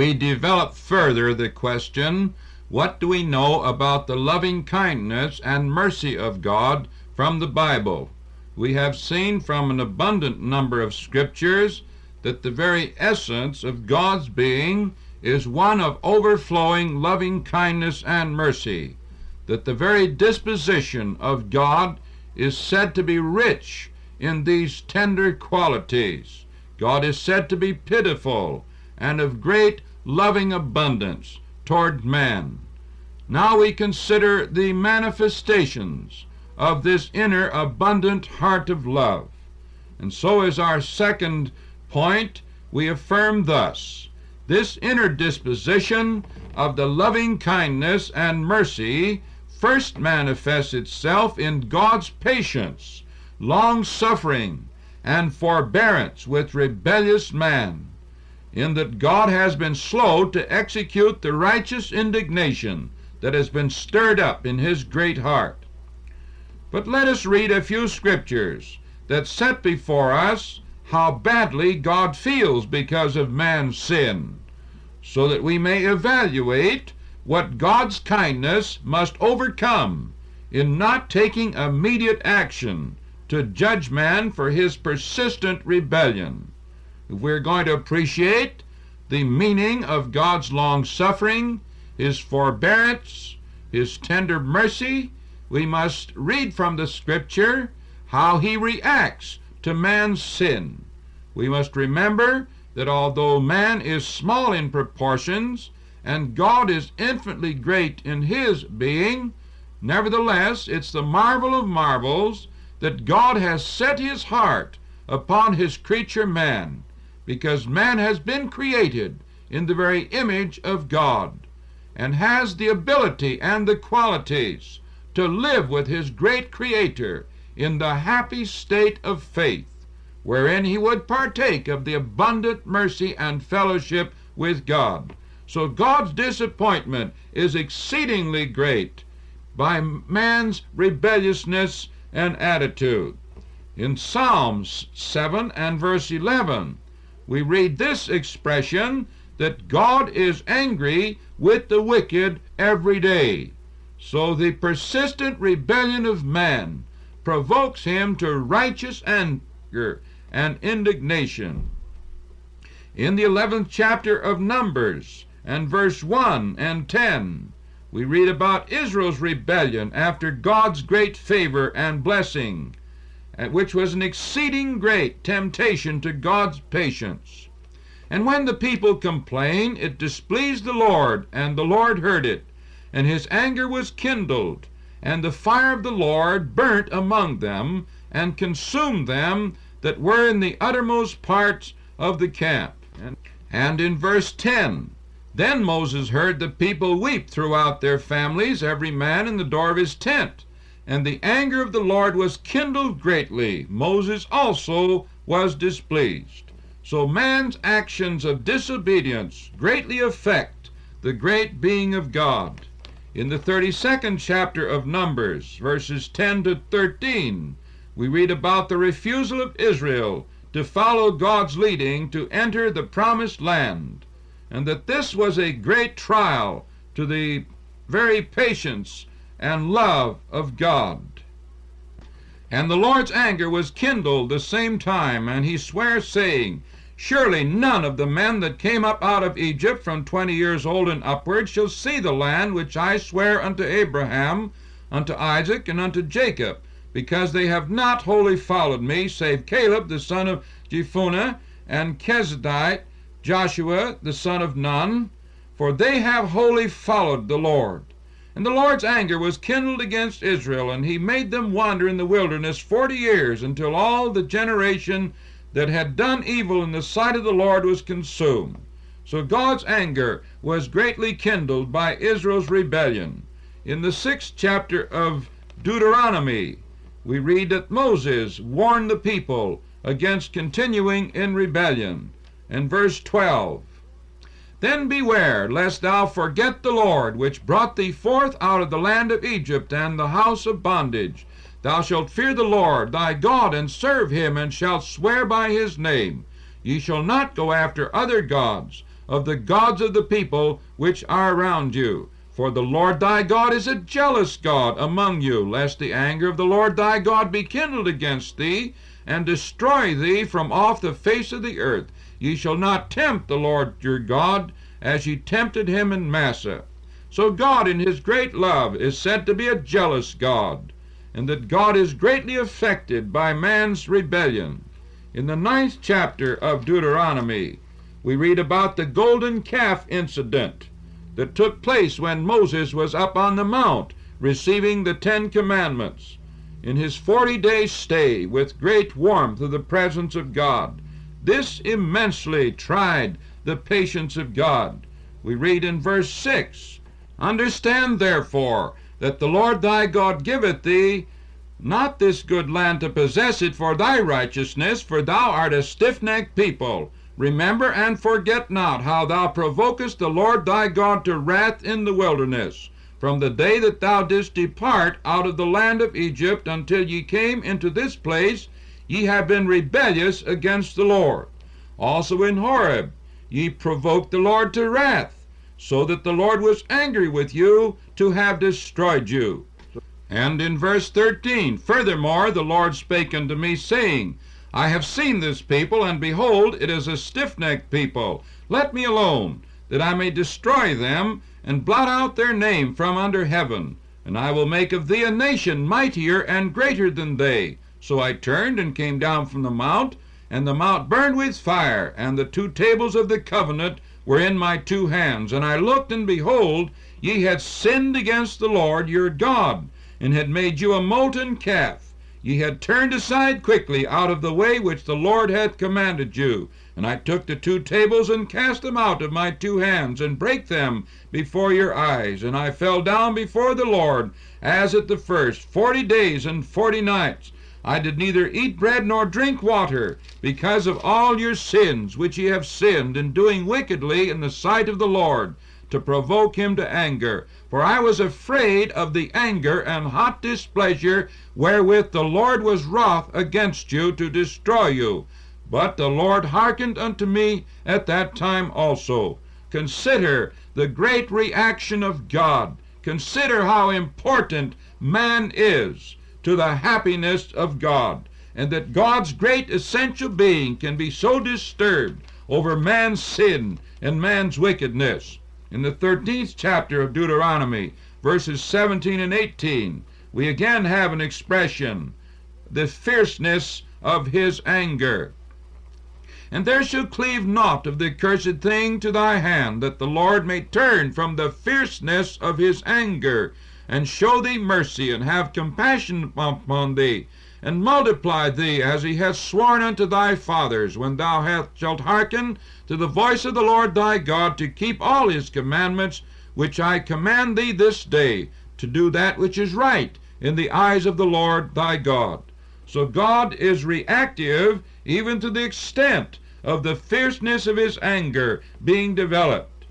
we develop further the question what do we know about the loving kindness and mercy of God from the Bible? We have seen from an abundant number of scriptures that the very essence of God's being is one of overflowing loving kindness and mercy, that the very disposition of God is said to be rich in these tender qualities. God is said to be pitiful and of great loving abundance toward man. Now we consider the manifestations of this inner abundant heart of love. And so is our second point, we affirm thus this inner disposition of the loving kindness and mercy first manifests itself in God's patience, long suffering, and forbearance with rebellious man in that God has been slow to execute the righteous indignation that has been stirred up in his great heart. But let us read a few scriptures that set before us how badly God feels because of man's sin, so that we may evaluate what God's kindness must overcome in not taking immediate action to judge man for his persistent rebellion. If we're going to appreciate the meaning of God's long suffering, His forbearance, His tender mercy, we must read from the Scripture how He reacts to man's sin. We must remember that although man is small in proportions and God is infinitely great in His being, nevertheless it's the marvel of marvels that God has set His heart upon His creature man because man has been created in the very image of God and has the ability and the qualities to live with his great Creator in the happy state of faith, wherein he would partake of the abundant mercy and fellowship with God. So God's disappointment is exceedingly great by man's rebelliousness and attitude. In Psalms 7 and verse 11, we read this expression that God is angry with the wicked every day. So the persistent rebellion of man provokes him to righteous anger and indignation. In the 11th chapter of Numbers and verse 1 and 10, we read about Israel's rebellion after God's great favor and blessing which was an exceeding great temptation to God's patience. And when the people complained, it displeased the Lord, and the Lord heard it, and his anger was kindled, and the fire of the Lord burnt among them, and consumed them that were in the uttermost parts of the camp. And in verse 10, then Moses heard the people weep throughout their families, every man in the door of his tent. And the anger of the Lord was kindled greatly. Moses also was displeased. So man's actions of disobedience greatly affect the great being of God. In the 32nd chapter of Numbers, verses 10 to 13, we read about the refusal of Israel to follow God's leading to enter the promised land, and that this was a great trial to the very patience and love of God. And the Lord's anger was kindled the same time, and he sware, saying, Surely none of the men that came up out of Egypt from twenty years old and upward shall see the land which I swear unto Abraham, unto Isaac, and unto Jacob, because they have not wholly followed me, save Caleb the son of Jephunneh, and Kenezite, Joshua the son of Nun, for they have wholly followed the Lord. And the Lord's anger was kindled against Israel, and he made them wander in the wilderness forty years, until all the generation that had done evil in the sight of the Lord was consumed. So God's anger was greatly kindled by Israel's rebellion. In the sixth chapter of Deuteronomy, we read that Moses warned the people against continuing in rebellion. And verse 12 then beware lest thou forget the Lord, which brought thee forth out of the land of Egypt and the house of bondage. Thou shalt fear the Lord thy God, and serve him, and shalt swear by his name. Ye shall not go after other gods, of the gods of the people which are around you. For the Lord thy God is a jealous God among you, lest the anger of the Lord thy God be kindled against thee, and destroy thee from off the face of the earth. Ye shall not tempt the Lord your God, as ye tempted him in Massah. So God in his great love is said to be a jealous God, and that God is greatly affected by man's rebellion. In the ninth chapter of Deuteronomy, we read about the golden calf incident that took place when Moses was up on the mount receiving the Ten Commandments. In his forty days' stay with great warmth of the presence of God, this immensely tried the patience of God. We read in verse 6 Understand therefore that the Lord thy God giveth thee not this good land to possess it for thy righteousness, for thou art a stiff necked people. Remember and forget not how thou provokest the Lord thy God to wrath in the wilderness, from the day that thou didst depart out of the land of Egypt until ye came into this place, ye have been rebellious against the Lord. Also in Horeb ye provoked the Lord to wrath, so that the Lord was angry with you to have destroyed you. And in verse 13, Furthermore the Lord spake unto me, saying, I have seen this people, and behold, it is a stiff necked people. Let me alone, that I may destroy them, and blot out their name from under heaven. And I will make of thee a nation mightier and greater than they. So I turned and came down from the mount, and the mount burned with fire, and the two tables of the covenant were in my two hands. And I looked, and behold, ye had sinned against the Lord your God, and had made you a molten calf. Ye had turned aside quickly out of the way which the Lord hath commanded you. And I took the two tables and cast them out of my two hands, and brake them before your eyes. And I fell down before the Lord, as at the first, forty days and forty nights. I did neither eat bread nor drink water, because of all your sins which ye have sinned in doing wickedly in the sight of the Lord, to provoke him to anger. For I was afraid of the anger and hot displeasure wherewith the Lord was wroth against you to destroy you. But the Lord hearkened unto me at that time also. Consider the great reaction of God. Consider how important man is to the happiness of God, and that God's great essential being can be so disturbed over man's sin and man's wickedness. In the 13th chapter of Deuteronomy, verses 17 and 18, we again have an expression, the fierceness of his anger. And there shall cleave naught of the accursed thing to thy hand, that the Lord may turn from the fierceness of his anger, and show thee mercy, and have compassion upon thee, and multiply thee as he hath sworn unto thy fathers, when thou hast, shalt hearken to the voice of the Lord thy God, to keep all his commandments, which I command thee this day, to do that which is right in the eyes of the Lord thy God. So God is reactive even to the extent of the fierceness of his anger being developed.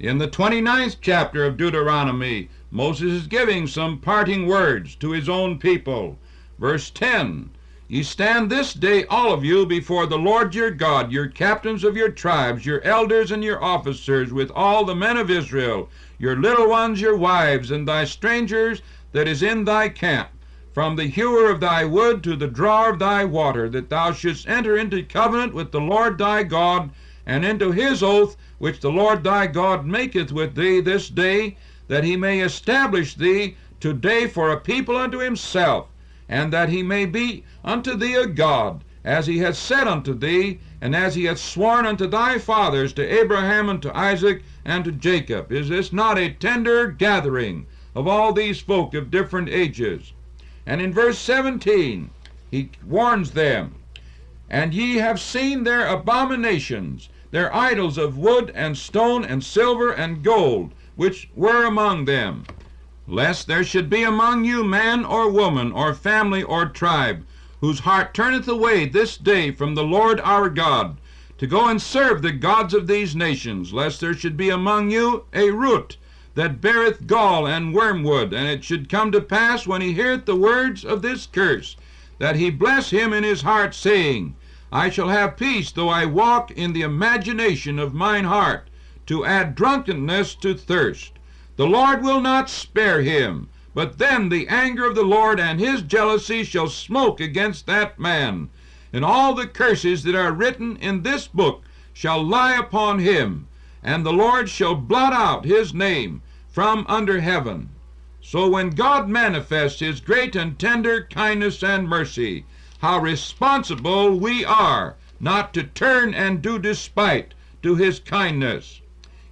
In the 29th chapter of Deuteronomy, Moses is giving some parting words to his own people. Verse 10 Ye stand this day, all of you, before the Lord your God, your captains of your tribes, your elders and your officers, with all the men of Israel, your little ones, your wives, and thy strangers that is in thy camp, from the hewer of thy wood to the drawer of thy water, that thou shouldst enter into covenant with the Lord thy God, and into his oath which the Lord thy God maketh with thee this day, that he may establish thee today for a people unto himself, and that he may be unto thee a God, as he hath said unto thee, and as he hath sworn unto thy fathers, to Abraham, and to Isaac, and to Jacob. Is this not a tender gathering of all these folk of different ages? And in verse 17, he warns them, And ye have seen their abominations, their idols of wood and stone and silver and gold, which were among them, lest there should be among you man or woman or family or tribe, whose heart turneth away this day from the Lord our God, to go and serve the gods of these nations, lest there should be among you a root that beareth gall and wormwood, and it should come to pass when he heareth the words of this curse, that he bless him in his heart, saying, I shall have peace though I walk in the imagination of mine heart, to add drunkenness to thirst. The Lord will not spare him, but then the anger of the Lord and his jealousy shall smoke against that man, and all the curses that are written in this book shall lie upon him, and the Lord shall blot out his name from under heaven. So when God manifests his great and tender kindness and mercy, how responsible we are not to turn and do despite to his kindness.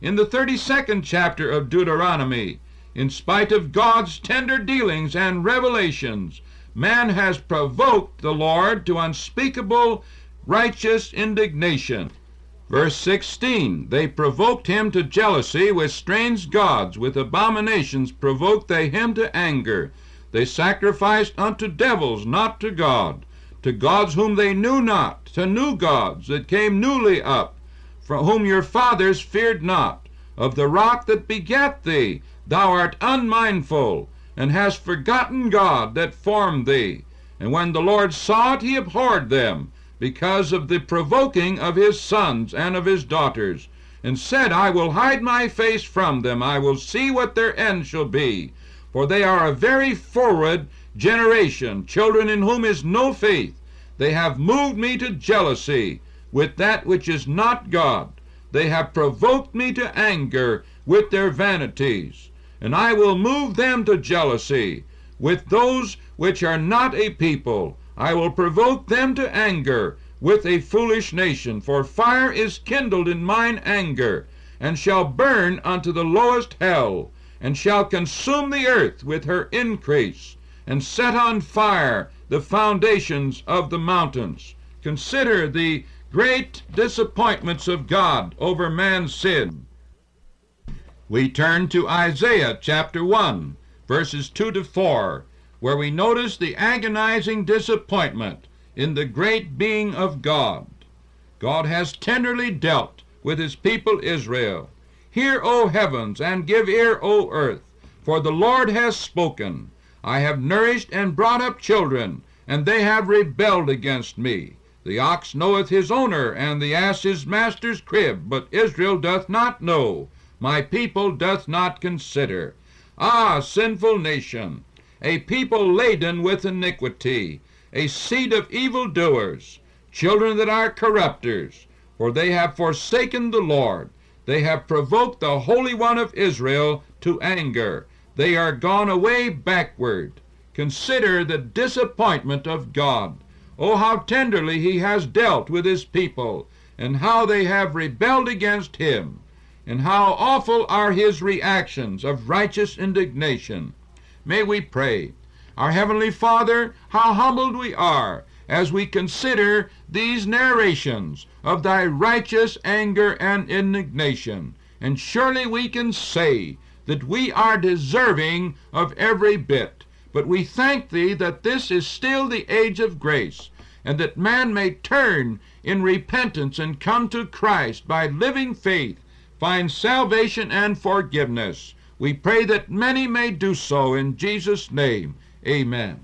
In the 32nd chapter of Deuteronomy, in spite of God's tender dealings and revelations, man has provoked the Lord to unspeakable righteous indignation. Verse 16 They provoked him to jealousy with strange gods, with abominations provoked they him to anger. They sacrificed unto devils, not to God to gods whom they knew not, to new gods that came newly up, from whom your fathers feared not. Of the rock that begat thee, thou art unmindful, and hast forgotten God that formed thee. And when the Lord saw it, he abhorred them, because of the provoking of his sons and of his daughters, and said, I will hide my face from them, I will see what their end shall be. For they are a very forward generation, children in whom is no faith. They have moved me to jealousy with that which is not God. They have provoked me to anger with their vanities. And I will move them to jealousy with those which are not a people. I will provoke them to anger with a foolish nation. For fire is kindled in mine anger, and shall burn unto the lowest hell, and shall consume the earth with her increase and set on fire the foundations of the mountains. Consider the great disappointments of God over man's sin. We turn to Isaiah chapter 1, verses 2 to 4, where we notice the agonizing disappointment in the great being of God. God has tenderly dealt with his people Israel. Hear, O heavens, and give ear, O earth, for the Lord has spoken. I have nourished and brought up children, and they have rebelled against me. The ox knoweth his owner, and the ass his master's crib, but Israel doth not know, my people doth not consider. Ah, sinful nation, a people laden with iniquity, a seed of evil doers, children that are corrupters, for they have forsaken the Lord. They have provoked the Holy One of Israel to anger. They are gone away backward. Consider the disappointment of God. Oh, how tenderly He has dealt with His people, and how they have rebelled against Him, and how awful are His reactions of righteous indignation. May we pray. Our Heavenly Father, how humbled we are as we consider these narrations of Thy righteous anger and indignation. And surely we can say that we are deserving of every bit. But we thank Thee that this is still the age of grace, and that man may turn in repentance and come to Christ by living faith, find salvation and forgiveness. We pray that many may do so in Jesus' name. Amen.